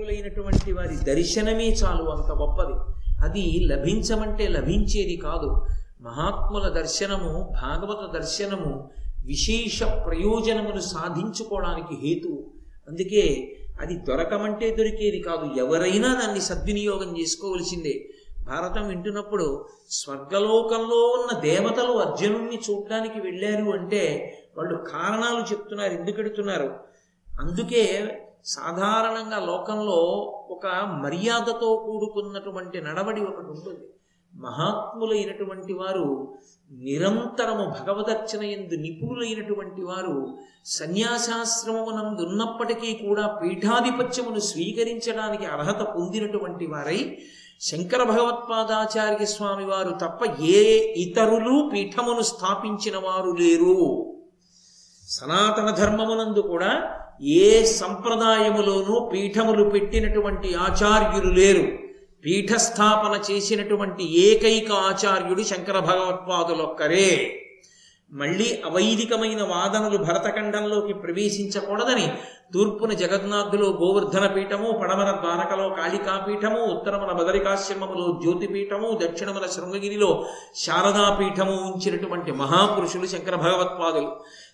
అయినటువంటి వారి దర్శనమే చాలు అంత గొప్పది. అది లభించమంటే లభించేది కాదు. మహాత్ముల దర్శనము భాగవత దర్శనము విశేష ప్రయోజనమును సాధించుకోవడానికి హేతు. అందుకే అది దొరకమంటే దొరికేది కాదు. ఎవరైనా దాన్ని సద్వినియోగం చేసుకోవలసిందే. భారతం వింటున్నప్పుడు స్వర్గలోకంలో ఉన్న దేవతలు అర్జునుణ్ణి చూడడానికి వెళ్ళారు అంటే వాళ్ళు కారణాలు చెప్తున్నారు ఎందుకెడుతున్నారు అందుకే సాధారణంగా లోకంలో ఒక మర్యాదతో కూడుకున్నటువంటి నడవడి ఒకటి ఉంటుంది. మహాత్ములైనటువంటి వారు నిరంతరము భగవదర్చన ఎందు నిపుణులైనటువంటి వారు సన్యాసాశ్రమమునందు ఉన్నప్పటికీ కూడా పీఠాధిపత్యమును స్వీకరించడానికి అర్హత పొందినటువంటి వారై శంకర భగవత్పాదాచార్య స్వామి వారు తప్ప ఏ ఇతరులు పీఠమును స్థాపించిన వారు లేరు. సనాతన ధర్మమునందు కూడా ఏ సంప్రదాయములోనూ పీఠములు పెట్టినటువంటి ఆచార్యులు లేరు. పీఠస్థాపన చేసినటువంటి ఏకైక ఆచార్యుడు శంకర భగవత్పాదులొక్కరే మళ్ళీ అవైదికమైన వాదనలు భరతఖండంలోకి ప్రవేశించకూడదని తూర్పున జగన్నాథులో గోవర్ధన పీఠము పడమన ద్వారకలో కాళికాపీఠము ఉత్తరమున బదరికాశ్రమములో జ్యోతిపీఠము దక్షిణమున శృంగగిరిలో శారదాపీఠము ఉంచినటువంటి మహాపురుషులు శంకర భగవత్పాదులు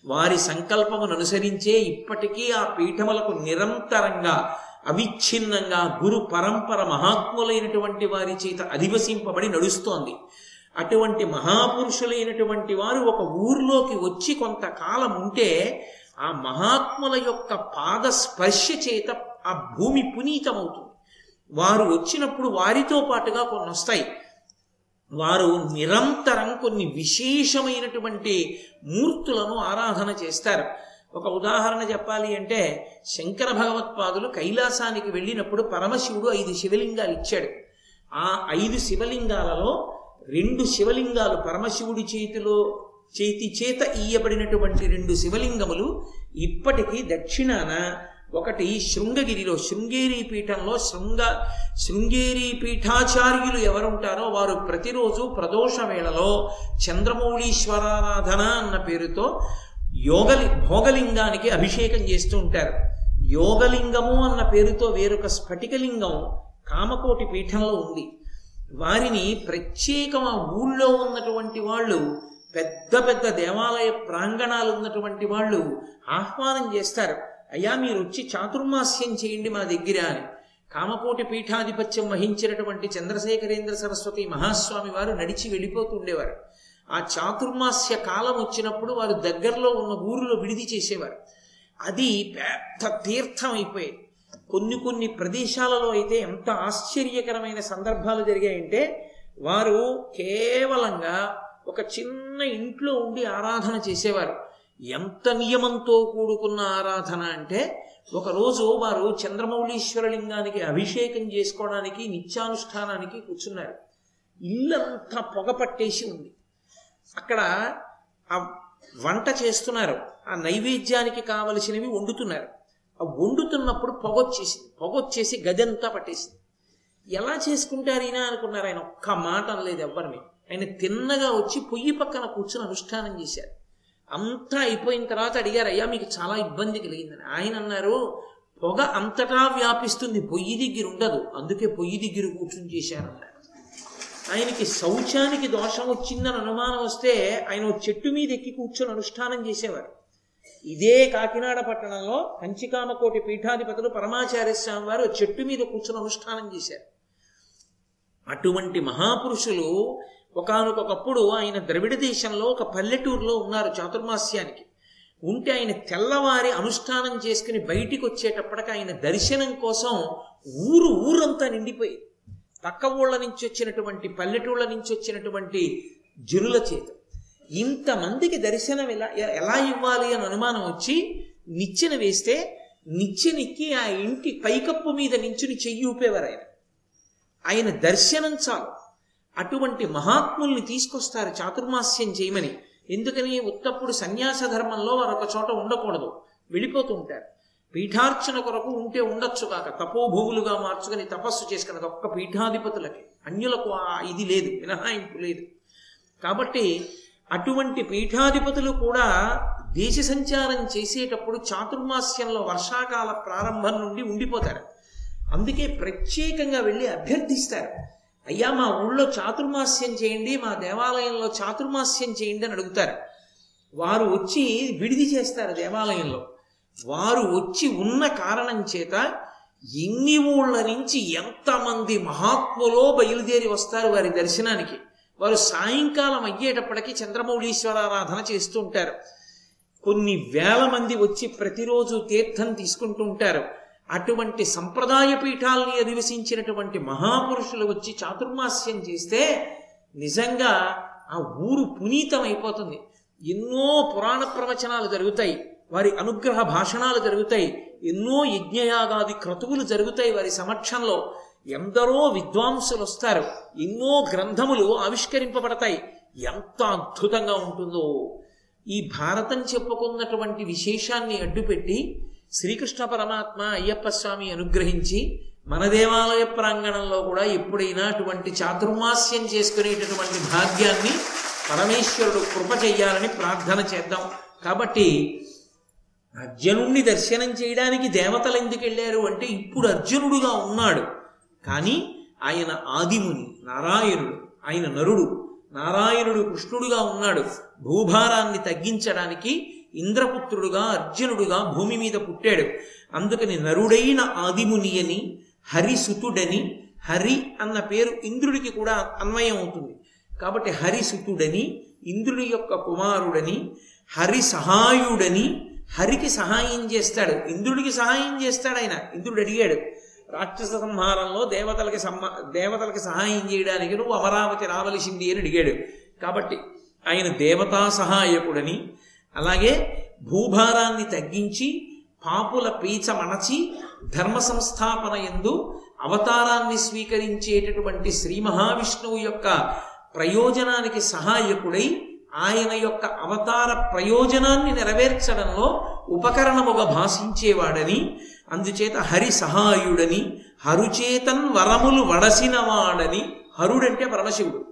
వారి సంకల్పమును అనుసరించే ఇప్పటికీ ఆ పీఠములకు నిరంతరంగా అవిచ్ఛిన్నంగా గురు పరంపర మహాత్ములైనటువంటి వారి చేత అధివసింపబడి నడుస్తోంది. అటువంటి మహాపురుషులైనటువంటి వారు ఒక ఊర్లోకి వచ్చి కొంతకాలం ఉంటే ఆ మహాత్ముల యొక్క పాద స్పర్శ చేత ఆ భూమి పునీతమవుతుంది. వారు వచ్చినప్పుడు వారితో పాటుగా కొన్ని వస్తాయి. వారు నిరంతరం కొన్ని విశేషమైనటువంటి మూర్తులను ఆరాధన చేస్తారు. ఒక ఉదాహరణ చెప్పాలి అంటే శంకర భగవత్పాదులు కైలాసానికి వెళ్ళినప్పుడు పరమశివుడు ఐదు శివలింగాలు ఇచ్చాడు. ఆ ఐదు శివలింగాలలో రెండు శివలింగాలు పరమశివుడి చేతిలో చేతి చేత ఈయబడినటువంటి రెండు శివలింగములు ఇప్పటికీ దక్షిణాన ఒకటి శృంగగిరిలో శృంగేరి పీఠంలో శృంగ శృంగేరి పీఠాచార్యులు ఎవరుంటారో వారు ప్రతిరోజు ప్రదోష వేళలో చంద్రమౌళీశ్వరారాధన అన్న పేరుతో యోగలి భోగలింగానికి అభిషేకం చేస్తూ ఉంటారు. యోగలింగము అన్న పేరుతో వేరొక స్ఫటికలింగం కామకోటి పీఠంలో ఉంది. వారిని ప్రత్యేకం ఆ ఊళ్ళో ఉన్నటువంటి వాళ్ళు పెద్ద పెద్ద దేవాలయ ప్రాంగణాలు ఉన్నటువంటి వాళ్ళు ఆహ్వానం చేస్తారు. అయ్యా మీరు వచ్చి చాతుర్మాస్యం చేయండి మా దగ్గర అని. కామకోటి పీఠాధిపత్యం వహించినటువంటి చంద్రశేఖరేంద్ర సరస్వతి మహాస్వామి వారు నడిచి వెళ్ళిపోతుండేవారు ఆ చాతుర్మాస్య కాలం వచ్చినప్పుడు వారు దగ్గరలో ఉన్న ఊరిలో విడిది చేసేవారు. అది పెద్ద తీర్థం అయిపోయేది. కొన్ని కొన్ని ప్రదేశాలలో అయితే ఎంత ఆశ్చర్యకరమైన సందర్భాలు జరిగాయంటే వారు కేవలంగా ఒక చిన్న ఇంట్లో ఉండి ఆరాధన చేసేవారు. ఎంత నియమంతో కూడుకున్న ఆరాధన అంటే ఒకరోజు వారు చంద్రమౌళీశ్వరలింగానికి అభిషేకం చేసుకోవడానికి నిత్యానుష్ఠానానికి కూర్చున్నారు. ఇల్లంతా పొగ పట్టేసి ఉంది. అక్కడ ఆ వంట చేస్తున్నారు. ఆ నైవేద్యానికి కావలసినవి వండుతున్నారు. ఆ వండుతున్నప్పుడు పొగొచ్చేసింది. పొగొచ్చేసి గదంతా పట్టేసింది. ఎలా చేసుకుంటారు ఈయన అనుకున్నారు ఆయన? ఒక్క మాట అనలేదు ఎవరిని ఆయన తిన్నగా వచ్చి పొయ్యి పక్కన కూర్చుని అనుష్ఠానం చేశారు. అంతా అయిపోయిన తర్వాత అడిగారు అయ్యా మీకు చాలా ఇబ్బంది కలిగిందని. ఆయన అన్నారు పొగ అంతటా వ్యాపిస్తుంది. పొయ్యి దగ్గర ఉండదు. అందుకే పొయ్యి దగ్గర కూర్చుని చేశారన్నారు ఆయనకి శౌచానికి దోషం వచ్చిందని అనుమానం వస్తే ఆయన చెట్టు మీద ఎక్కి కూర్చొని అనుష్ఠానం చేసేవారు. ఇదే కాకినాడ పట్టణంలో కంచికామకోటి పీఠాధిపతులు పరమాచార్య స్వామి వారు చెట్టు మీద కూర్చుని అనుష్ఠానం చేశారు. అటువంటి మహాపురుషులు ఒకనకొకప్పుడు ఆయన ద్రవిడ దేశంలో ఒక పల్లెటూరులో ఉన్నారు చాతుర్మాస్యానికి. ఉంటే ఆయన తెల్లవారి అనుష్ఠానం చేసుకుని బయటికి వచ్చేటప్పటికి ఆయన దర్శనం కోసం ఊరు ఊరంతా నిండిపోయింది. పక్క ఊళ్ళ నుంచి వచ్చినటువంటి పల్లెటూళ్ళ నుంచి వచ్చినటువంటి జనుల చేత. ఇంతమందికి దర్శనం ఎలా ఎలా ఇవ్వాలి అని అనుమానం వచ్చి నిచ్చెన వేస్తే నిచ్చెనెక్కి ఆ ఇంటి పైకప్పు మీద నించుని చెయ్యి ఊపేవారు ఆయన. ఆయన దర్శనం చాలు. అటువంటి మహాత్ముల్ని తీసుకొస్తారు చాతుర్మాస్యం చేయమని. ఎందుకని ఉత్తప్పుడు సన్యాస ధర్మంలో వారు ఒక చోట ఉండకూడదు. వెళ్ళిపోతూ ఉంటారు. పీఠార్చన కొరకు ఉంటే ఉండొచ్చు కాక తపోభూములుగా మార్చుకొని తపస్సు చేసుకున్నది ఒక్క పీఠాధిపతులకి అన్యులకు ఆ ఇది లేదు మినహాయింపు లేదు. కాబట్టి అటువంటి పీఠాధిపతులు కూడా దేశ సంచారం చేసేటప్పుడు చాతుర్మాస్యంలో వర్షాకాల ప్రారంభం నుండి ఉండిపోతారు. అందుకే ప్రత్యేకంగా వెళ్ళి అభ్యర్థిస్తారు. అయ్యా మా ఊళ్ళో చాతుర్మాస్యం చేయండి మా దేవాలయంలో చాతుర్మాస్యం చేయండి అని అడుగుతారు. వారు వచ్చి విడిది చేస్తారు దేవాలయంలో. వారు వచ్చి ఉన్న కారణం చేత ఎన్ని ఊళ్ళ నుంచి ఎంతమంది మహాత్ములో బయలుదేరి వస్తారు వారి దర్శనానికి. వారు సాయంకాలం అయ్యేటప్పటికీ చంద్రమౌళీశ్వరారాధన చేస్తూ ఉంటారు. కొన్ని వేల మంది వచ్చి ప్రతిరోజు తీర్థం తీసుకుంటూ ఉంటారు. అటువంటి సంప్రదాయ పీఠాలని అధివసించినటువంటి మహాపురుషులు వచ్చి చాతుర్మాస్యం చేస్తే నిజంగా ఆ ఊరు పునీతం అయిపోతుంది. ఎన్నో పురాణ ప్రవచనాలు జరుగుతాయి. వారి అనుగ్రహ భాషణాలు జరుగుతాయి. ఎన్నో యజ్ఞయాగాది క్రతువులు జరుగుతాయి వారి సమక్షంలో. ఎందరో విద్వాంసులు వస్తారు ఎన్నో గ్రంథములు ఆవిష్కరింపబడతాయి. ఎంత అద్భుతంగా ఉంటుందో. ఈ భారతం చెప్పుకున్నటువంటి విశేషాన్ని అడ్డుపెట్టి శ్రీకృష్ణ పరమాత్మ అయ్యప్ప స్వామి అనుగ్రహించి మన దేవాలయ ప్రాంగణంలో కూడా ఎప్పుడైనా అటువంటి చాతుర్మాస్యం చేసుకునేటటువంటి భాగ్యాన్ని పరమేశ్వరుడు కృప చెయ్యాలని ప్రార్థన చేద్దాం. కాబట్టి అర్జునుణ్ణి దర్శనం చేయడానికి దేవతలు ఎందుకు వెళ్ళారు అంటే ఇప్పుడు అర్జునుడుగా ఉన్నాడు. కానీ ఆయన ఆదిముని నారాయణుడు ఆయన నరుడు నారాయణుడు కృష్ణుడుగా ఉన్నాడు. భూభారాన్ని తగ్గించడానికి ఇంద్రపుత్రుడుగా అర్జునుడుగా భూమి మీద పుట్టాడు. అందుకని నరుడైన ఆదిముని అని హరిసుతుడని హరి అన్న పేరు ఇంద్రుడికి కూడా అన్వయం అవుతుంది. కాబట్టి హరిసుతుడని ఇంద్రుడి యొక్క కుమారుడని హరి సహాయుడని హరికి సహాయం చేస్తాడు. ఇంద్రుడికి సహాయం చేస్తాడు ఆయన. ఇంద్రుడు అడిగాడు రాక్షస సంహారంలో దేవతలకి సమ్మ దేవతలకి సహాయం చేయడానికి నువ్వు అమరావతి రావలసింది అని అడిగాడు. కాబట్టి ఆయన దేవతా సహాయకుడని అలాగే భూభారాన్ని తగ్గించి పాపుల పీచ మణచి ధర్మ సంస్థాపన ఎందు అవతారాన్ని స్వీకరించేటటువంటి శ్రీ మహావిష్ణువు యొక్క ప్రయోజనానికి సహాయకుడై ఆయన యొక్క అవతార ప్రయోజనాన్ని నెరవేర్చడంలో ఉపకరణముగా భాషించేవాడని అందుచేత హరి సహాయుడని హరుచేతన్ వరములు వడసినవాడని హరుడంటే పరమశివుడు.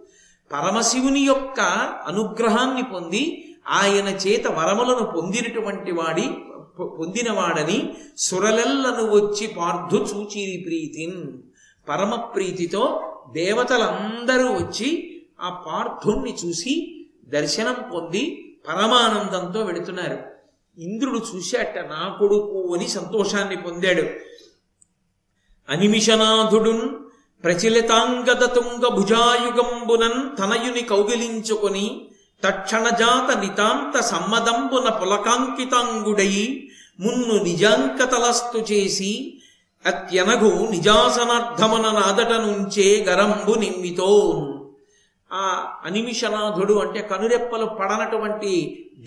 పరమశివుని యొక్క అనుగ్రహాన్ని పొంది ఆయన చేత వరములను పొందినటువంటి వాడి పొందినవాడని సురలెల్లను వచ్చి పార్థు చూచిరి ప్రీతిన్. పరమ ప్రీతితో దేవతలందరూ వచ్చి ఆ పార్థుణ్ణి చూసి దర్శనం పొంది పరమానందంతో వెళుతున్నారు. ఇంద్రుడు చూశాట నా కొడుకు అని సంతోషాన్ని పొందాడు. అనిమిషనాథుడున్ ప్రచలితాంగదతుంగ భుజాయుగంబునన్ తనయుని కౌగిలించుకొని తక్షణజాత నితాంత సమ్మదంబున పులకాంకితాంగుడై మున్ను నిజాంకతలస్తు చేసి అత్యనగు నిజాసనార్థమన నాదట నుంచే గరంబు నిమ్మితో ఆ అనిమిషనాథుడు అంటే కనురెప్పలు పడనటువంటి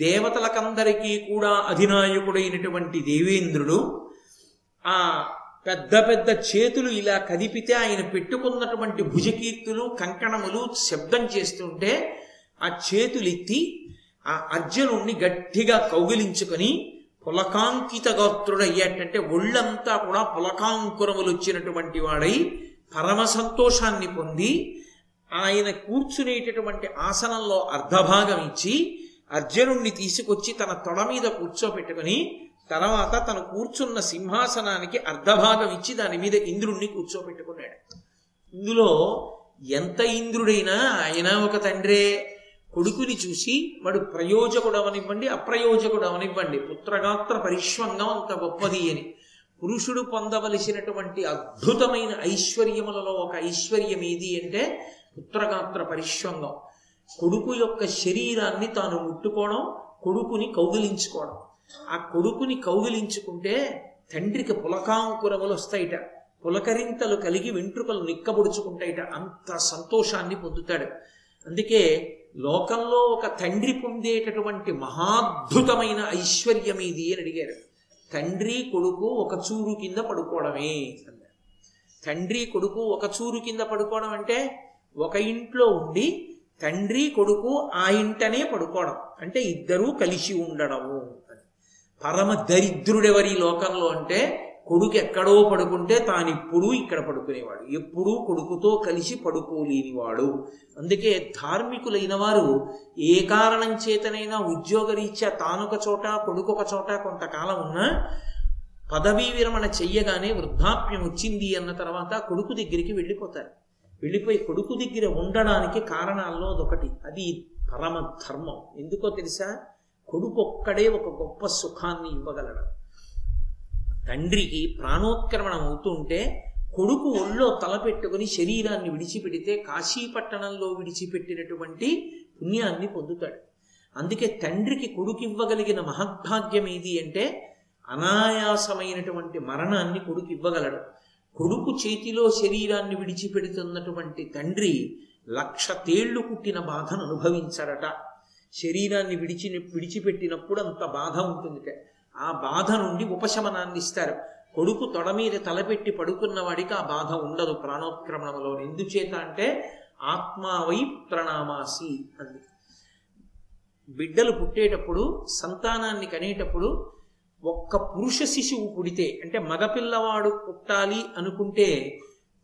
దేవతలకందరికీ కూడా అధినాయకుడైనటువంటి దేవేంద్రుడు ఆ పెద్ద పెద్ద చేతులు ఇలా కదిపితే ఆయన పెట్టుకున్నటువంటి భుజకీర్తులు కంకణములు శబ్దం చేస్తుంటే ఆ చేతులెత్తి ఆ అర్జునుణ్ణి గట్టిగా కౌగిలించుకొని పులకాంకిత గాత్రుడయ్యాటంటే ఒళ్ళంతా కూడా పులకాంకురములు వచ్చినటువంటి వాడై పరమ సంతోషాన్ని పొంది ఆయన కూర్చునేటటువంటి ఆసనంలో అర్ధభాగం ఇచ్చి అర్జునుణ్ణి తీసుకొచ్చి తన తొడ మీద కూర్చోపెట్టుకుని తర్వాత తను కూర్చున్న సింహాసనానికి అర్ధభాగం ఇచ్చి దాని మీద ఇంద్రుణ్ణి కూర్చోపెట్టుకున్నాడు. ఇందులో ఎంత ఇంద్రుడైనా ఆయన ఒక తండ్రే. కొడుకుని చూసి వాడు ప్రయోజకుడు అవనివ్వండి అప్రయోజకుడు అవనివ్వండి పుత్రగాత్ర పరిష్వంగం అంత గొప్పది అని. పురుషుడు పొందవలసినటువంటి అద్భుతమైన ఐశ్వర్యములలో ఒక ఐశ్వర్యం ఏది అంటే పుత్రగాత్ర పరిశ్వంగం కొడుకు యొక్క శరీరాన్ని తాను ముట్టుకోవడం కొడుకుని కౌగిలించుకోవడం. ఆ కొడుకుని కౌగిలించుకుంటే తండ్రికి పులకాంకురములు వస్తాయిట. పులకరింతలు కలిగి వెంట్రుకలు నిక్కబొడుచుకుంటాయిట. అంత సంతోషాన్ని పొందుతాడు. అందుకే లోకంలో ఒక తండ్రి పొందేటటువంటి మహాద్భుతమైన ఐశ్వర్యం ఇది అని అడిగారు. తండ్రి కొడుకు ఒక చూరు కింద పడుకోవడమే అన్నారు. తండ్రి కొడుకు ఒక చూరు కింద పడుకోవడం అంటే ఒక ఇంట్లో ఉండి తండ్రి కొడుకు ఆ ఇంటనే పడుకోవడం. అంటే ఇద్దరూ కలిసి ఉండడము అని. పరమ దరిద్రుడెవరి లోకంలో అంటే కొడుకు ఎక్కడో పడుకుంటే తానిప్పుడూ ఇక్కడ పడుకునేవాడు. ఎప్పుడూ కొడుకుతో కలిసి పడుకోలేనివాడు. అందుకే ధార్మికులైన వారు ఏ కారణం చేతనైనా ఉద్యోగరీత్యా తానొక చోట కొడుకు ఒక చోట కొంతకాలం ఉన్నా పదవీ విరమణ చెయ్యగానే వృద్ధాప్యం వచ్చింది అన్న తర్వాత కొడుకు దగ్గరికి వెళ్ళిపోతారు. వెళ్ళిపోయి కొడుకు దగ్గర ఉండడానికి కారణాల్లో అదొకటి. అది పరమ ధర్మం. ఎందుకో తెలుసా? కొడుకు ఒక్కడే ఒక గొప్ప సుఖాన్ని ఇవ్వగలడు. తండ్రికి ప్రాణోత్క్రమణం అవుతుంటే కొడుకు ఒళ్ళో తలపెట్టుకుని శరీరాన్ని విడిచిపెడితే కాశీపట్టణంలో విడిచిపెట్టినటువంటి పుణ్యాన్ని పొందుతాడు. అందుకే తండ్రికి కొడుకు ఇవ్వగలిగిన మహద్భాగ్యం ఏది అంటే అనాయాసమైనటువంటి మరణాన్ని కొడుకు ఇవ్వగలడు కొడుకు చేతిలో శరీరాన్ని విడిచిపెడుతున్నటువంటి తండ్రి లక్ష తేళ్ళు కుట్టిన బాధను అనుభవించడట. శరీరాన్ని విడిచి విడిచిపెట్టినప్పుడు అంత బాధ ఉంటుంది ఆ బాధ నుండి ఉపశమనాన్ని ఇస్తారు. కొడుకు తొడ మీద తలపెట్టి పడుకున్న వాడికి ఆ బాధ ఉండదు. ప్రాణోత్క్రమణంలో ఎందుచేత అంటే ఆత్మావై ప్రణామాసి అంది. బిడ్డలు పుట్టేటప్పుడు సంతానాన్ని కనేటప్పుడు ఒక్క పురుష శిశువు పుడితే అంటే మగపిల్లవాడు పుట్టాలి అనుకుంటే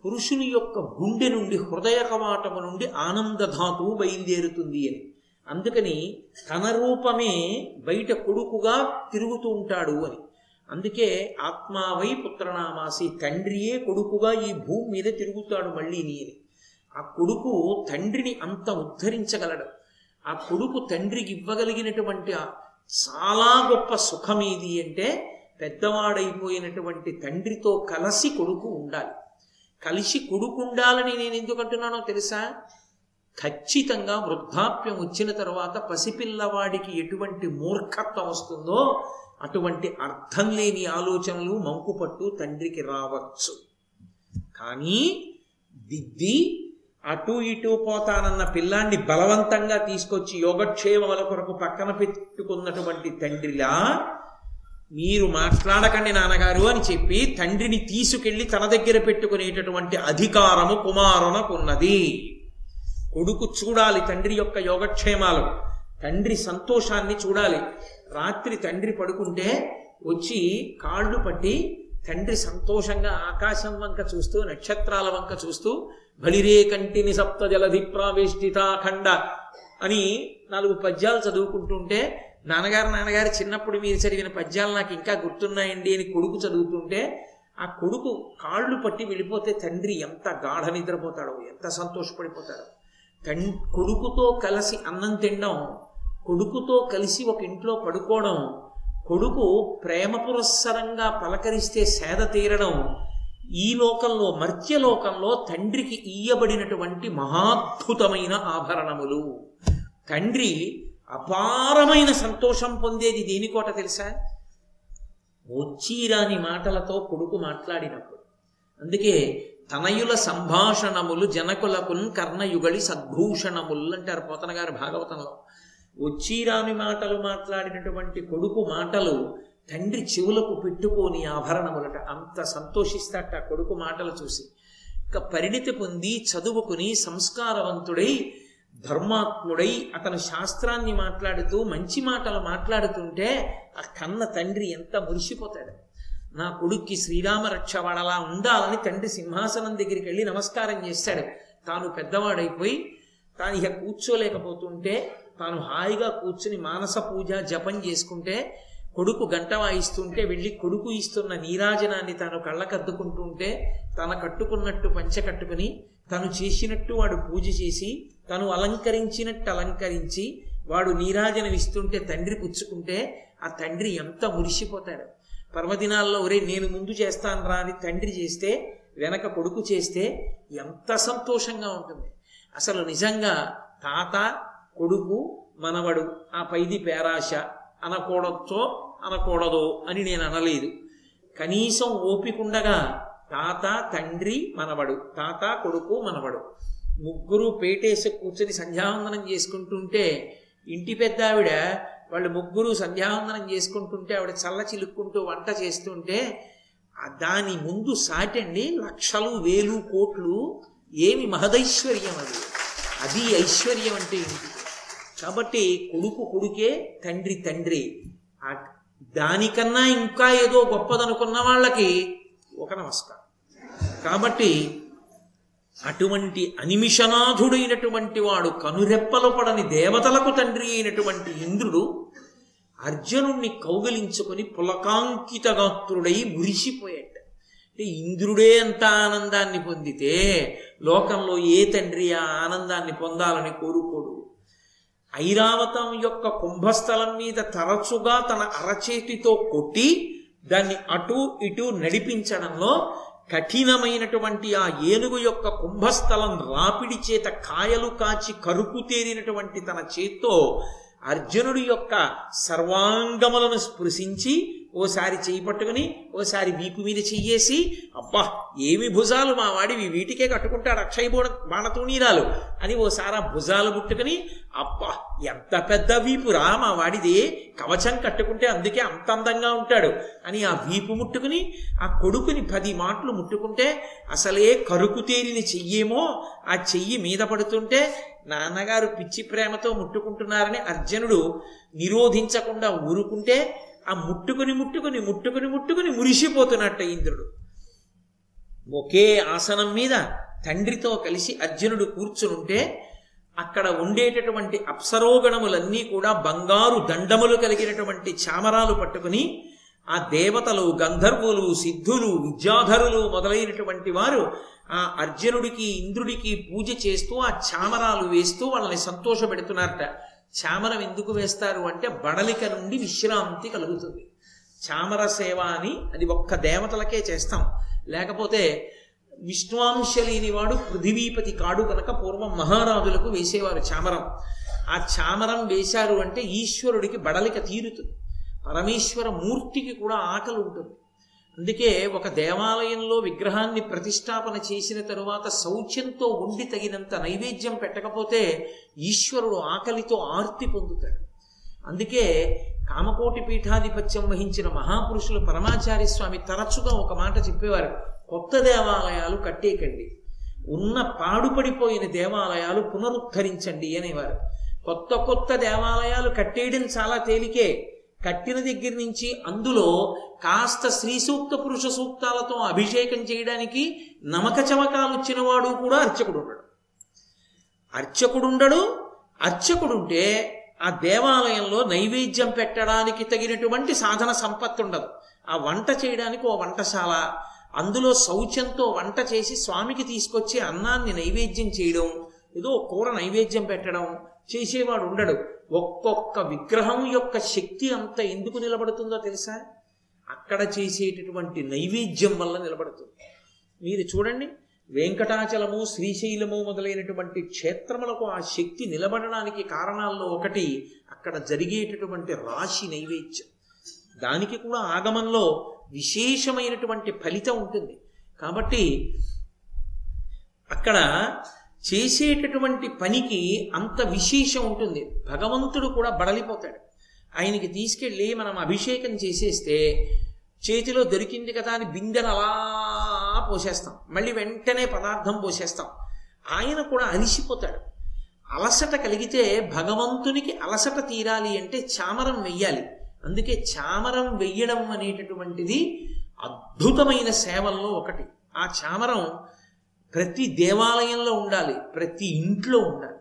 పురుషుని యొక్క గుండె నుండి హృదయ కవాటము నుండి ఆనందధాతువు బయలుదేరుతుంది అని. అందుకని తన రూపమే బయట కొడుకుగా తిరుగుతూ ఉంటాడు అని. అందుకే ఆత్మావై పుత్రనామాసి తండ్రియే కొడుకుగా ఈ భూమి మీద తిరుగుతాడు మళ్ళీ నీ అని. ఆ కొడుకు తండ్రిని అంత ఉద్ధరించగలడు. ఆ కొడుకు తండ్రికి ఇవ్వగలిగినటువంటి చాలా గొప్ప సుఖం ఏది అంటే పెద్దవాడైపోయినటువంటి తండ్రితో కలిసి కొడుకు ఉండాలి. కలిసి కొడుకు ఉండాలని నేను ఎందుకు అంటున్నానో తెలుసా? ఖచ్చితంగా వృద్ధాప్యం వచ్చిన తర్వాత పసిపిల్లవాడికి ఎటువంటి మూర్ఖత్వం వస్తుందో అటువంటి అర్థం లేని ఆలోచనలు మంకుపట్టు తండ్రికి రావచ్చు. కానీ దిద్ది అటు ఇటు పోతానన్న పిల్లాన్ని బలవంతంగా తీసుకొచ్చి యోగక్షేమముల కొరకు పక్కన పెట్టుకున్నటువంటి తండ్రిలా మీరు మాట్లాడకండి నాన్నగారు అని చెప్పి తండ్రిని తీసుకెళ్ళి తన దగ్గర పెట్టుకునేటటువంటి అధికారము కుమారునకున్నది కొడుకు చూడాలి తండ్రి యొక్క యోగక్షేమాలు. తండ్రి సంతోషాన్ని చూడాలి. రాత్రి తండ్రి పడుకుంటే వచ్చి కాళ్ళు పట్టి తండ్రి సంతోషంగా ఆకాశం వంక చూస్తూ నక్షత్రాల వంక చూస్తూ బలిరే కంటిని సప్త జలధి ప్రావేష్టితాఖండ అని నాలుగు పద్యాలు చదువుకుంటుంటే నాన్నగారు నాన్నగారు చిన్నప్పుడు మీరు చదివిన పద్యాలు నాకు ఇంకా గుర్తున్నాయండి అని కొడుకు చదువుతుంటే ఆ కొడుకు కాళ్ళు పట్టి వెళ్ళిపోతే తండ్రి ఎంత గాఢ నిద్రపోతాడో ఎంత సంతోషపడిపోతాడో. కం కొడుకుతో కలిసి అన్నం తినడం కొడుకుతో కలిసి ఒక ఇంట్లో పడుకోవడం కొడుకు ప్రేమ పురస్సరంగా పలకరిస్తే సేద తీరడం ఈ లోకంలో మర్త్యలోకంలో తండ్రికి ఇయ్యబడినటువంటి మహాద్భుతమైన ఆభరణములు. తండ్రి అపారమైన సంతోషం పొందేది దేనికోట తెలుసా? వచ్చిరాని మాటలతో కొడుకు మాట్లాడినప్పుడు. అందుకే తనయుల సంభాషణములు జనకులకున్ కర్ణయుగళి సద్భూషణములు అంటారు పోతన గారు భాగవతంలో. వచ్చిరాని మాటలు మాట్లాడినటువంటి కొడుకు మాటలు తండ్రి చెవులకు పెట్టుకోని ఆభరణములట అంత సంతోషిస్తాట కొడుకు మాటలు చూసి. ఇక పరిణితి పొంది చదువుకుని సంస్కారవంతుడై ధర్మాత్ముడై అతను శాస్త్రాన్ని మాట్లాడుతూ మంచి మాటలు మాట్లాడుతుంటే ఆ కన్న తండ్రి ఎంత మురిసిపోతాడు. నా కొడుక్కి శ్రీరామ రక్ష వాడలా ఉండాలని తండ్రి సింహాసనం దగ్గరికి వెళ్ళి నమస్కారం చేశాడు తాను పెద్దవాడైపోయి తాను ఇక కూర్చోలేకపోతుంటే తాను హాయిగా కూర్చుని మానస పూజ జపం చేసుకుంటే కొడుకు గంట వాయిస్తుంటే వెళ్ళి కొడుకు ఇస్తున్న నీరాజనాన్ని తాను కళ్ళకద్దుకుంటుంటే తన కట్టుకున్నట్టు పంచ కట్టుకుని తను చేసినట్టు వాడు పూజ చేసి తను అలంకరించినట్టు అలంకరించి వాడు నీరాజనమిస్తుంటే తండ్రి పుచ్చుకుంటే ఆ తండ్రి ఎంత మురిసిపోతాడు. పర్వదినాల్లో ఒరే నేను ముందు చేస్తాను రా అని తండ్రి చేస్తే వెనక కొడుకు చేస్తే ఎంత సంతోషంగా ఉంటుంది. అసలు నిజంగా తాత కొడుకు మనవడు ఆ పైది పేరాశ అనకూడదో అనకూడదో అని నేను అనలేదు. కనీసం ఓపికండగా తాత తండ్రి మనవడు తాత కొడుకు మనవడు ముగ్గురు పేటేసి కూర్చొని సంధ్యావందనం చేసుకుంటుంటే ఇంటి పెద్ద ఆవిడ వాళ్ళు ముగ్గురు సంధ్యావందనం చేసుకుంటుంటే ఆవిడ చల్ల చిలుక్కుంటూ వంట చేస్తుంటే దాని ముందు సాటండి లక్షలు వేలు కోట్లు ఏమి మహదైశ్వర్యం అది. అది ఐశ్వర్యం అంటే ఏంటి? కాబట్టి కొడుకు కొడుకే తండ్రి తండ్రి. దానికన్నా ఇంకా ఏదో గొప్పదనుకున్న వాళ్ళకి ఒక నమస్కారం. కాబట్టి అటువంటి అనిమిషనాథుడైనటువంటి వాడు కనురెప్పలు పడని దేవతలకు తండ్రి అయినటువంటి ఇంద్రుడు అర్జునుణ్ణి కౌగలించుకొని పులకాంకితగాత్రుడై మురిసిపోయాడు. అంటే ఇంద్రుడే అంత ఆనందాన్ని పొందితే లోకంలో ఏ తండ్రి ఆ ఆనందాన్ని పొందాలని కోరుకోడు. ఐరావతం యొక్క కుంభస్థలం మీద తరచుగా తన అరచేతితో కొట్టి దాన్ని అటు ఇటు నడిపించడంలో కఠినమైనటువంటి ఆ ఏనుగు యొక్క కుంభస్థలం రాపిడి చేత కాయలు కాచి కరుపు తేరినటువంటి తన చేత్తో అర్జునుడి యొక్క సర్వాంగములను స్పృశించి ఓసారి చేయి పట్టుకుని ఓసారి వీపు మీద చెయ్యేసి అబ్బా ఏమి భుజాలు మా వాడివి వీటికే కట్టుకుంటాడు అక్షయ బోణ బాణతూణీరాలు అని ఓసారి ఆ భుజాలు ముట్టుకుని అబ్బా ఎంత పెద్ద వీపురా మా వాడిది కవచం కట్టుకుంటే అందుకే అంత అందంగా ఉంటాడు అని ఆ వీపు ముట్టుకుని ఆ కొడుకుని పది మాటలు ముట్టుకుంటే అసలే కరుకు తేరిని చెయ్యేమో ఆ చెయ్యి మీద పడుతుంటే నాన్నగారు పిచ్చి ప్రేమతో ముట్టుకుంటున్నారని అర్జునుడు నిరోధించకుండా ఊరుకుంటే ఆ ముట్టుకుని ముట్టుకుని ముట్టుకుని ముట్టుకుని మురిసిపోతున్నట్ట ఇంద్రుడు. ఒకే ఆసనం మీద తండ్రితో కలిసి అర్జునుడు కూర్చునుంటే అక్కడ ఉండేటటువంటి అప్సరోగణములన్నీ కూడా బంగారు దండములు కలిగినటువంటి చామరాలు పట్టుకుని ఆ దేవతలు గంధర్వులు సిద్ధులు విద్యాధరులు మొదలైనటువంటి వారు ఆ అర్జునుడికి ఇంద్రుడికి పూజ చేస్తూ ఆ చామరాలు వేస్తూ వాళ్ళని సంతోషపెడుతున్నారట. చామరం ఎందుకు వేస్తారు అంటే బడలిక నుండి విశ్రాంతి కలుగుతుంది. చామర సేవ అని అది ఒక్క దేవతలకే చేస్తాం. లేకపోతే విష్ణువాంశ లేనివాడు పృథివీపతి కాడు కనుక పూర్వం మహారాజులకు వేసేవారు చామరం. ఆ చామరం వేశారు అంటే ఈశ్వరుడికి బడలిక తీరుతుంది. పరమేశ్వర మూర్తికి కూడా ఆకలి ఉంటుంది. అందుకే ఒక దేవాలయంలో విగ్రహాన్ని ప్రతిష్టాపన చేసిన తరువాత శౌచ్యంతో ఉండి తగినంత నైవేద్యం పెట్టకపోతే ఈశ్వరుడు ఆకలితో ఆర్తి పొందుతాడు. అందుకే కామకోటి పీఠాధిపత్యం వహించిన మహాపురుషులు పరమాచార్య స్వామి తరచుగా ఒక మాట చెప్పేవారు కొత్త దేవాలయాలు కట్టేకండి ఉన్న పాడుపడిపోయిన దేవాలయాలు పునరుద్ధరించండి అనేవారు. కొత్త కొత్త దేవాలయాలు కట్టేయడం చాలా తేలికే కట్టిన దగ్గర నుంచి అందులో కాస్త శ్రీ సూక్త పురుష సూక్తాలతో అభిషేకం చేయడానికి నమక చమకాలు వచ్చినవాడు కూడా అర్చకుడు ఉండడు. అర్చకుడుండడు అర్చకుడుంటే ఆ దేవాలయంలో నైవేద్యం పెట్టడానికి తగినటువంటి సాధన సంపత్తి ఉండదు. ఆ వంట చేయడానికి ఓ వంటశాల అందులో శౌచంతో వంట చేసి స్వామికి తీసుకొచ్చి అన్నాన్ని నైవేద్యం చేయడం ఏదో కూర నైవేద్యం పెట్టడం చేసేవాడు ఉండడు. ఒక్కొక్క విగ్రహం యొక్క శక్తి అంత ఎందుకు నిలబడుతుందో తెలుసా? అక్కడ చేసేటటువంటి నైవేద్యం వల్ల నిలబడుతుంది. మీరు చూడండి వెంకటాచలము శ్రీశైలము మొదలైనటువంటి క్షేత్రములకు ఆ శక్తి నిలబడడానికి కారణాల్లో ఒకటి అక్కడ జరిగేటటువంటి రాశి నైవేద్యం. దానికి కూడా ఆగమంలో విశేషమైనటువంటి ఫలితం ఉంటుంది. కాబట్టి అక్కడ చేసేటటువంటి పనికి అంత విశేషం ఉంటుంది. భగవంతుడు కూడా బడలిపోతాడు. ఆయనకి తీసుకెళ్ళి మనం అభిషేకం చేసేస్తే చేతిలో దొరికింది కదా అని బిందెను అలా పోసేస్తాం. మళ్ళీ వెంటనే పదార్థం పోసేస్తాం. ఆయన కూడా అలిసిపోతాడు. అలసట కలిగితే భగవంతునికి అలసట తీరాలి అంటే చామరం వెయ్యాలి. అందుకే చామరం వెయ్యడం అనేటటువంటిది అద్భుతమైన సేవల్లో ఒకటి. ఆ చామరం ప్రతి దేవాలయంలో ఉండాలి ప్రతి ఇంట్లో ఉండాలి.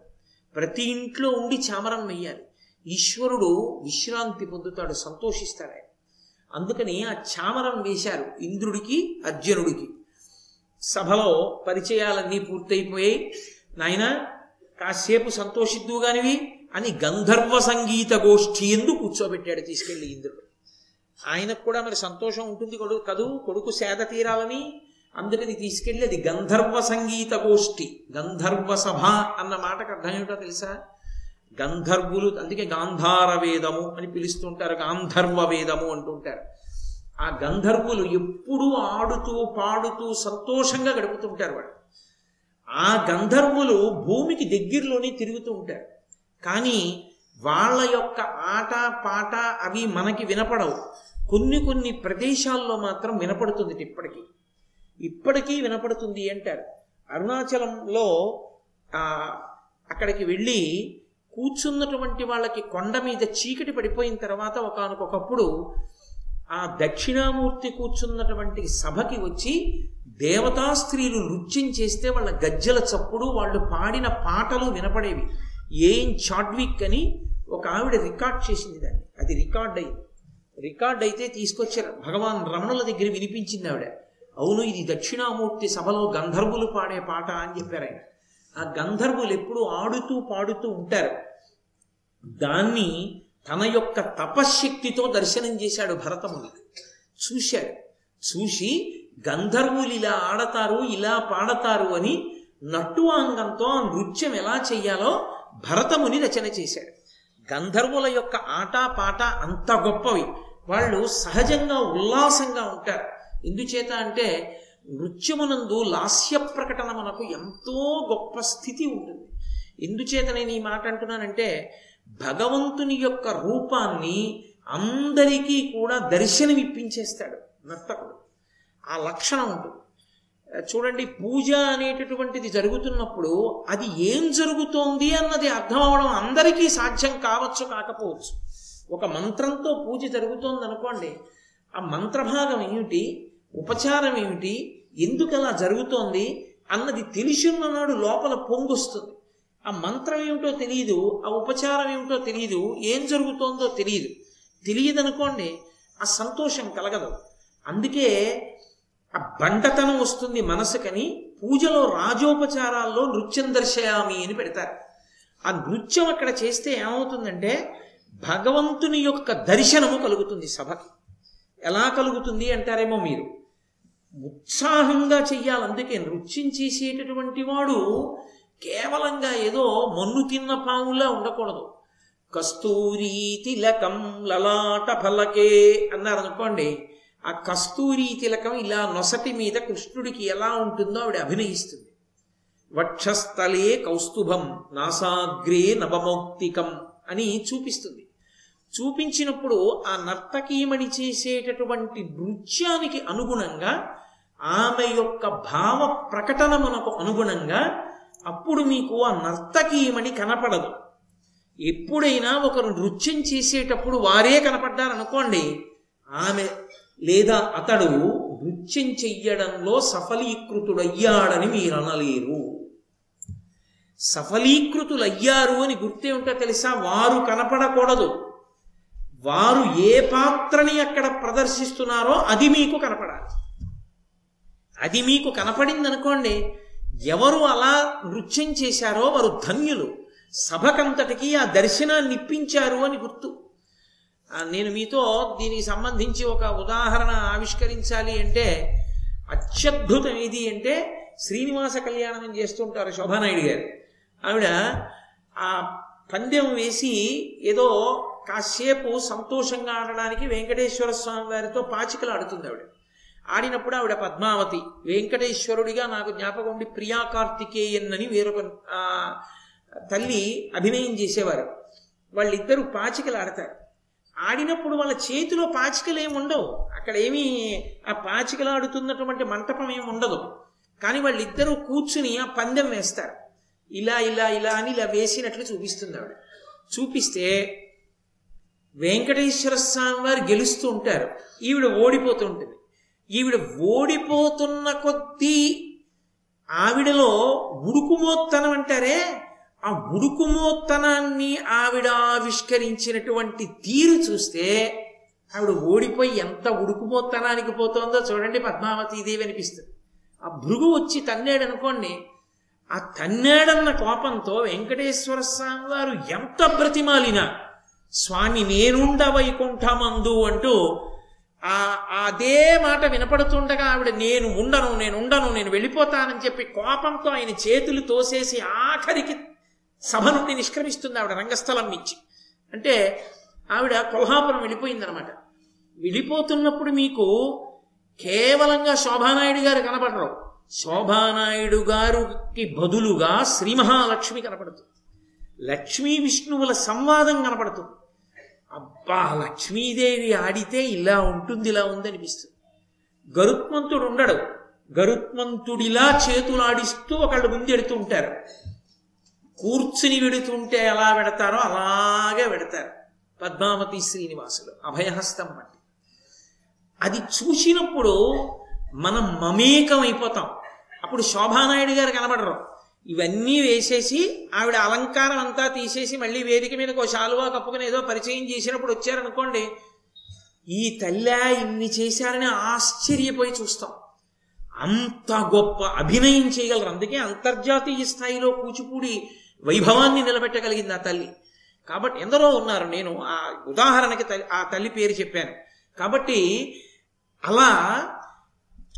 ప్రతి ఇంట్లో ఉండి చామరం వెయ్యాలి. ఈశ్వరుడు విశ్రాంతి పొందుతాడు సంతోషిస్తాడు ఆయన. అందుకని ఆ చామరం వేశారు ఇంద్రుడికి అర్జునుడికి. సభలో పరిచయాలన్నీ పూర్తయిపోయాయి. నాయన కాసేపు సంతోషిద్దుగానివి అని గంధర్వ సంగీత గోష్ఠి ఎందు కూర్చోబెట్టాడు తీసుకెళ్ళి ఇంద్రుడు. ఆయనకు కూడా మరి సంతోషం ఉంటుంది కొడుకు కదూ? కొడుకు సేద తీరాలని అందుకని తీసుకెళ్ళి అది గంధర్వ సంగీత గోష్ఠి గంధర్వ సభ అన్న మాటకు అర్థం ఏమిటో తెలుసా? గంధర్వులు అందుకే గాంధార వేదము అని పిలుస్తుంటారు గాంధర్వ వేదము అంటుంటారు. ఆ గంధర్వులు ఎప్పుడూ ఆడుతూ పాడుతూ సంతోషంగా గడుపుతుంటారు వాడు ఆ గంధర్వులు భూమికి దగ్గరలోనే తిరుగుతూ ఉంటారు. కానీ వాళ్ళ యొక్క ఆట పాట అవి మనకి వినపడవు. కొన్ని కొన్ని ప్రదేశాల్లో మాత్రం వినపడుతుంది ఇప్పటికీ. ఇప్పటికీ వినపడుతుంది అంటారు. అరుణాచలంలో అక్కడికి వెళ్ళి కూర్చున్నటువంటి వాళ్ళకి కొండ మీద చీకటి పడిపోయిన తర్వాత ఒకనకొకప్పుడు ఆ దక్షిణామూర్తి కూర్చున్నటువంటి సభకి వచ్చి దేవతా స్త్రీలు నృత్యం చేస్తే వాళ్ళ గజ్జల చప్పుడు వాళ్ళు పాడిన పాటలు వినపడేవి. ఏం చాడ్విక్ అని ఒక ఆవిడ రికార్డ్ చేసింది దాన్ని. అది అది రికార్డ్ అయింది. రికార్డ్ అయితే తీసుకొచ్చారు. భగవాన్ రమణుల దగ్గర వినిపించింది ఆవిడ. అవును ఇది దక్షిణామూర్తి సభలో గంధర్వులు పాడే పాట అని చెప్పారు ఆయన. ఆ గంధర్వులు ఎప్పుడు ఆడుతూ పాడుతూ ఉంటారు. దాన్ని తన యొక్క తపశ్శక్తితో దర్శనం చేశాడు భరతముని. చూశాడు. చూసి గంధర్వులు ఇలా ఆడతారు ఇలా పాడతారు అని నట్టువాంగంతో ఆ నృత్యం ఎలా చెయ్యాలో భరతముని రచన చేశాడు. గంధర్వుల యొక్క ఆట పాట అంత గొప్పవి. వాళ్ళు సహజంగా ఉల్లాసంగా ఉంటారు. ఎందుచేత అంటే నృత్యమునందు లాస్య ప్రకటన మనకు ఎంతో గొప్ప స్థితి ఉంటుంది. ఎందుచేత నేను ఈ మాట అంటున్నానంటే భగవంతుని యొక్క రూపాన్ని అందరికీ కూడా దర్శనమిప్పించేస్తాడు నర్తకుడు. ఆ లక్షణం ఉంటుంది. చూడండి పూజ అనేటటువంటిది జరుగుతున్నప్పుడు అది ఏం జరుగుతోంది అన్నది అర్థం అవడం అందరికీ సాధ్యం కావచ్చు కాకపోవచ్చు. ఒక మంత్రంతో పూజ జరుగుతోంది అనుకోండి ఆ మంత్రభాగం ఏమిటి? ఉపచారం ఏమిటి? ఎందుకు అలా జరుగుతోంది? అన్నది తెలిసిన్ననాడు లోపల పొంగొస్తుంది. ఆ మంత్రం ఏమిటో తెలియదు ఆ ఉపచారం ఏమిటో తెలియదు ఏం జరుగుతోందో తెలియదు తెలియదనుకోండి ఆ సంతోషం కలగదు. అందుకే ఆ బండతనం వస్తుంది మనసుకని పూజలో రాజోపచారాల్లో నృత్యం దర్శయామి అని పెడతారు. ఆ నృత్యం అక్కడ చేస్తే ఏమవుతుందంటే భగవంతుని యొక్క దర్శనము కలుగుతుంది సభకి. ఎలా కలుగుతుంది అంటారేమో మీరు? ఉత్సాహంగా చెయ్యాలి. అందుకే నృత్యం చేసేటటువంటి వాడు కేవలంగా ఏదో మన్ను తిన్న పాములా ఉండకూడదు. కస్తూరి తిలకం లలాట ఫలకే అన్నారు అనుకోండి. ఆ కస్తూరి తిలకం ఇలా నొసటి మీద కృష్ణుడికి ఎలా ఉంటుందో ఆవిడ అభినయిస్తుంది. వక్షస్థలే కౌస్తుభం నాసాగ్రే నవమౌక్తికం అని చూపిస్తుంది. చూపించినప్పుడు ఆ నర్తకీమణి చేసేటటువంటి నృత్యానికి అనుగుణంగా ఆమె యొక్క భావ ప్రకటన మనకు అనుగుణంగా అప్పుడు మీకు ఆ నర్తకీమణి కనపడదు. ఎప్పుడైనా ఒకరు నృత్యం చేసేటప్పుడు వారే కనపడ్డారనుకోండి ఆమె లేదా అతడు నృత్యం చెయ్యడంలో సఫలీకృతుడయ్యాడని మీరు అనలేరు. సఫలీకృతులయ్యారు అని గుర్తేమిటో తెలుసా? వారు కనపడకూడదు. వారు ఏ పాత్రని అక్కడ ప్రదర్శిస్తున్నారో అది మీకు కనపడాలి. అది మీకు కనపడింది అనుకోండి ఎవరు అలా నృత్యం చేశారో వారు ధన్యులు. సభకంతటికి ఆ దర్శనాన్ని ఇప్పించారు అని గుర్తు. నేను మీతో దీనికి సంబంధించి ఒక ఉదాహరణ ఆవిష్కరించాలి అంటే అత్యద్భుతం ఏది అంటే శ్రీనివాస కళ్యాణం చేస్తుంటారు శోభానాయుడు గారు. ఆవిడ ఆ పందెం వేసి ఏదో కాసేపు సంతోషంగా ఆడడానికి వెంకటేశ్వర స్వామి వారితో పాచికలు ఆడుతుంది ఆవిడ. ఆడినప్పుడు ఆవిడ పద్మావతి వెంకటేశ్వరుడిగా నాకు జ్ఞాపకం ఉండి ప్రియా కార్తికేయన్ అని వేరొక తల్లి అభినయం చేసేవారు. వాళ్ళిద్దరూ పాచికలు ఆడతారు. ఆడినప్పుడు వాళ్ళ చేతిలో పాచికలు ఏమి ఉండవు. అక్కడ ఏమీ ఆ పాచికలు ఆడుతున్నటువంటి మంటపం ఏమి ఉండదు. కానీ వాళ్ళిద్దరూ కూర్చుని ఆ పందెం వేస్తారు. ఇలా ఇలా ఇలా అని ఇలా వేసినట్లు చూపిస్తుంది ఆవిడ. చూపిస్తే వెంకటేశ్వర స్వామి వారు గెలుస్తూ ఉంటారు. ఈవిడ ఓడిపోతూ ఉంటుంది. ఈవిడ ఓడిపోతున్న కొద్దీ ఆవిడలో ఉడుకుమోత్తనం అంటారే? ఆ ఉడుకుమోత్తనాన్ని ఆవిడ ఆవిష్కరించినటువంటి తీరు చూస్తే ఆవిడ ఓడిపోయి ఎంత ఉడుకుమోత్తనానికి పోతోందో చూడండి పద్మావతీదేవి అనిపిస్తుంది. ఆ భృగు వచ్చి తన్నాడు అనుకోండి. ఆ తన్నాడన్న కోపంతో వెంకటేశ్వర స్వామి వారు ఎంత బ్రతిమాలినా స్వామి నేనుండ వైకుంఠమందు అంటూ ఆ అదే మాట వినపడుతుండగా ఆవిడ నేను ఉండను నేను ఉండను నేను వెళ్ళిపోతానని చెప్పి కోపంతో ఆయన చేతులు తోసేసి ఆఖరికి సభ నుండి నిష్క్రమిస్తుంది ఆవిడ రంగస్థలం నుంచి. అంటే ఆవిడ కొల్హాపురం వెళ్ళిపోయిందనమాట వెళ్ళిపోతున్నప్పుడు మీకు కేవలంగా శోభానాయుడు గారు కనపడరు. శోభానాయుడు గారికి బదులుగా శ్రీ మహాలక్ష్మి కనపడుతుంది. లక్ష్మీ విష్ణువుల సంవాదం కనపడుతుంది. అబ్బా లక్ష్మీదేవి ఆడితే ఇలా ఉంటుంది ఇలా ఉంది అనిపిస్తుంది. గరుత్మంతుడు ఉండడు. గరుత్మంతుడిలా చేతులాడిస్తూ ఒకళ్ళు ముందెడుతూ ఉంటారు. కూర్చుని వెడుతుంటే ఎలా పెడతారో అలాగే పెడతారు పద్మావతి శ్రీనివాసులు అభయహస్తం అంటే అది చూసినప్పుడు మనం మమేకం అయిపోతాం అప్పుడు శోభానాయుడు గారు కనబడరు. ఇవన్నీ వేసేసి ఆవిడ అలంకారం అంతా తీసేసి మళ్ళీ వేదిక మీదకి ఒక శాలువా కప్పుకుని ఏదో పరిచయం చేసినప్పుడు వచ్చారనుకోండి ఈ తల్లి ఇన్ని చేశారని ఆశ్చర్యపోయి చూస్తాం. అంత గొప్ప అభినయం చేయగలరు. అందుకే అంతర్జాతీయ స్థాయిలో కూచిపూడి వైభవాన్ని నిలబెట్టగలిగింది ఆ తల్లి. కాబట్టి ఎందరో ఉన్నారు. నేను ఆ ఉదాహరణకి ఆ తల్లి పేరు చెప్పాను. కాబట్టి అలా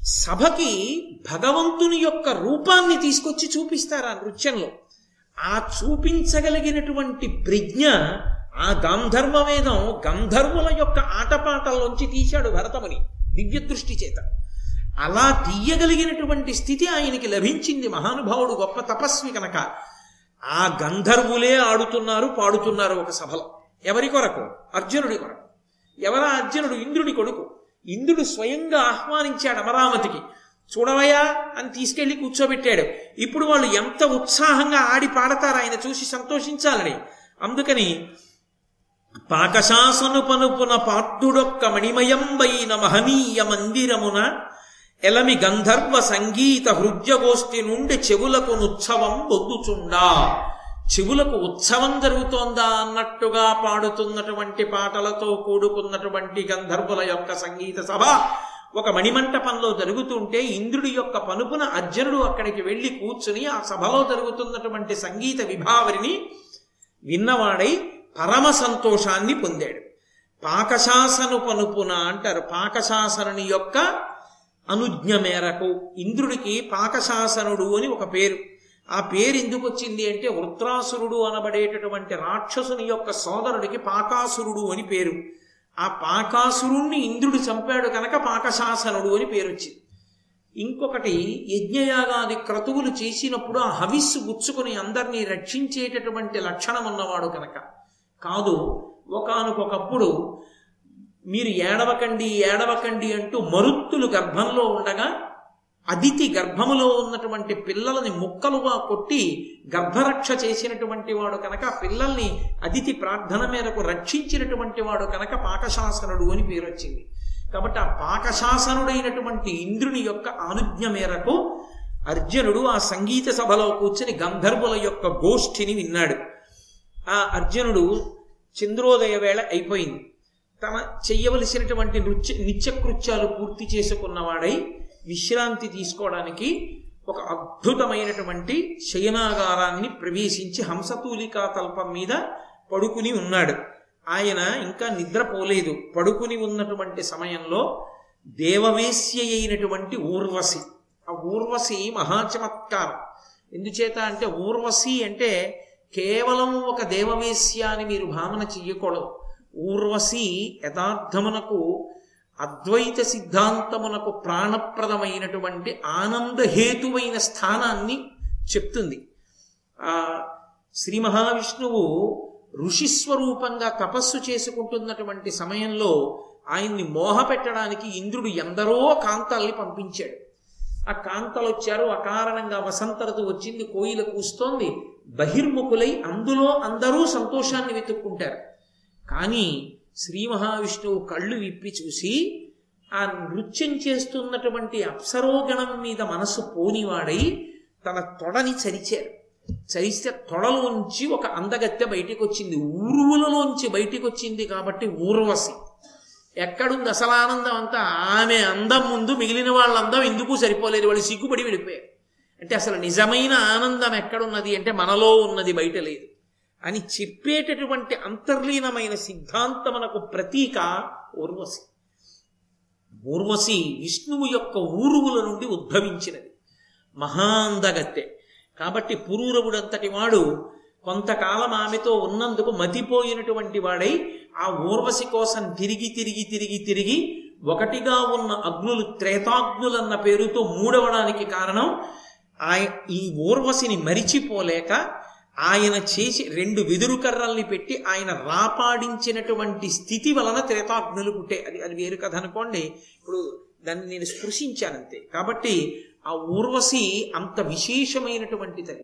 సభకి భగవంతుని యొక్క రూపాన్ని తీసుకొచ్చి చూపిస్తారు ఆ నృత్యంలో? ఆ చూపించగలిగినటువంటి ప్రజ్ఞ ఆ గాంధర్వ వేదం గంధర్వుల యొక్క ఆటపాటల్లోంచి తీశాడు భరతముని దివ్య దృష్టి చేత. అలా తీయగలిగినటువంటి స్థితి ఆయనకి లభించింది మహానుభావుడు గొప్ప తపస్వి కనుక. ఆ గంధర్వులే ఆడుతున్నారు పాడుతున్నారు ఒక సభలో. ఎవరి కొరకు? అర్జునుడి కొరకు. ఎవరా? అర్జునుడు ఇంద్రుడి కొడుకు. ఇంద్రుడు స్వయంగా ఆహ్వానించాడు అమరావతికి. చూడవయ్యా అని తీసుకెళ్ళి కూర్చోబెట్టాడు. ఇప్పుడు వాళ్ళు ఎంత ఉత్సాహంగా ఆడి పాడతారు ఆయన చూసి సంతోషించాలని. అందుకని పాకశాసను పనుపున పాఠుడొక్క మణిమయంబైన మహనీయ మందిరమున ఎలమి గంధర్వ సంగీత హృద్యగోష్ఠి నుండి చెవులకు ఉత్సవం బొద్దుచుండా. చెవులకు ఉత్సవం జరుగుతోందా అన్నట్టుగా పాడుతున్నటువంటి పాటలతో కూడుకున్నటువంటి గంధర్వుల యొక్క సంగీత సభ ఒక మణిమంటపంలో జరుగుతుంటే ఇంద్రుడి యొక్క పనుపున అర్జునుడు అక్కడికి వెళ్ళి కూర్చుని ఆ సభలో జరుగుతున్నటువంటి సంగీత విభావరిని విన్నవాడై పరమ సంతోషాన్ని పొందాడు. పాకశాసను పనుపున అంటారు. పాకశాసనుని యొక్క అనుజ్ఞ మేరకు ఇంద్రుడికి పాకశాసనుడు అని ఒక పేరు. ఆ పేరు ఎందుకు వచ్చింది అంటే వృత్రాసురుడు అనబడేటటువంటి రాక్షసుని యొక్క సోదరుడికి పాకాసురుడు అని పేరు. ఆ పాకాసురుణ్ణి ఇంద్రుడు చంపాడు కనుక పాకశాసనుడు అని పేరు వచ్చింది. ఇంకొకటి యజ్ఞయాగాది క్రతువులు చేసినప్పుడు ఆ హవిస్సు గుచ్చుకుని అందరినీ రక్షించేటటువంటి లక్షణం ఉన్నవాడు కనుక. కాదు ఒకనకొకప్పుడు మీరు ఏడవకండి ఏడవకండి అంటూ మరుత్తులు గర్భంలో ఉండగా అదితి గర్భములో ఉన్నటువంటి పిల్లలని ముక్కలుగా కొట్టి గర్భరక్ష చేసినటువంటి వాడు కనుక పిల్లల్ని అదితి ప్రార్థన మేరకు రక్షించినటువంటి వాడు కనుక పాకశాసనుడు అని పేరు వచ్చింది. కాబట్టి ఆ పాకశాసనుడైనటువంటి ఇంద్రుని యొక్క అనుజ్ఞ మేరకు అర్జునుడు ఆ సంగీత సభలో కూర్చుని గంధర్వుల యొక్క గోష్ఠిని విన్నాడు. ఆ అర్జునుడు చంద్రోదయ వేళ అయిపోయింది. తన చెయ్యవలసినటువంటి నృత్య నిత్యకృత్యాలు పూర్తి చేసుకున్నవాడై విశ్రాంతి తీసుకోవడానికి ఒక అద్భుతమైనటువంటి శయనాగారాన్ని ప్రవేశించి హంసతూలికా తల్పం మీద పడుకుని ఉన్నాడు. ఆయన ఇంకా నిద్రపోలేదు. పడుకుని ఉన్నటువంటి సమయంలో దేవవేశ్య అయినటువంటి ఊర్వశి. ఆ ఊర్వశి మహాచమత్కారం ఎందుచేత అంటే ఊర్వశి అంటే కేవలం ఒక దేవవేశ్య అని మీరు భావన చెయ్యకూడదు. ఊర్వశి యథార్థమునకు అద్వైత సిద్ధాంతమునకు ప్రాణప్రదమైనటువంటి ఆనందహేతువైన స్థానాన్ని చెప్తుంది. ఆ శ్రీ మహావిష్ణువు ఋషిస్వరూపంగా తపస్సు చేసుకుంటున్నటువంటి సమయంలో ఆయన్ని మోహపెట్టడానికి ఇంద్రుడు ఎందరో కాంతల్ని పంపించాడు. ఆ కాంతలు వచ్చారు అకారణంగా వసంత ఋతువు వచ్చింది కోయిల కూస్తోంది బహిర్ముఖులై అందులో అందరూ సంతోషాన్ని వెతుక్కుంటారు. కానీ శ్రీ మహావిష్ణువు కళ్ళు విప్పి చూసి ఆ నృత్యం చేస్తున్నటువంటి అప్సరోగణం మీద మనసు పోనివాడై తన తొడని చరిచారు. చరిస్తే తొడలోంచి ఒక అందగత్తె బయటికి వచ్చింది ఊరువులలోంచి బయటికి వచ్చింది కాబట్టి ఊర్వశి. ఎక్కడుంది అసలు ఆనందం అంతా? ఆమె అందం ముందు మిగిలిన వాళ్ళందం ఎందుకు సరిపోలేదు? వాళ్ళు సిగ్గుపడి వెళ్ళిపోయారు అంటే అసలు నిజమైన ఆనందం ఎక్కడున్నది? అంటే మనలో ఉన్నది బయట లేదు. అని చెప్పేటటువంటి అంతర్లీనమైన సిద్ధాంతమునకు ప్రతీక ఊర్వశి. ఊర్వశి విష్ణువు యొక్క ఊరువుల నుండి ఉద్భవించినది. మహాందగత్తె కాబట్టి పురూరవుడంతటి వాడు కొంతకాలం ఆమెతో ఉన్నందుకు మతిపోయినటువంటి వాడై ఆ ఊర్వశి కోసం తిరిగి తిరిగి తిరిగి తిరిగి ఒకటిగా ఉన్న అగ్నులు త్రేతాగ్నులన్న పేరుతో మూడవడానికి కారణం ఆయ ఈ ఊర్వశిని మరిచిపోలేక ఆయన చేసి రెండు వెదురు కర్రల్ని పెట్టి ఆయన రాపాడించినటువంటి స్థితి వలన త్రేతాగ్నులు పుట్టే. అది అది వేరు కథ అనుకోండి. ఇప్పుడు దాన్ని నేను స్పృశించానంతే. కాబట్టి ఆ ఊర్వశి అంత విశేషమైనటువంటి తల్లి.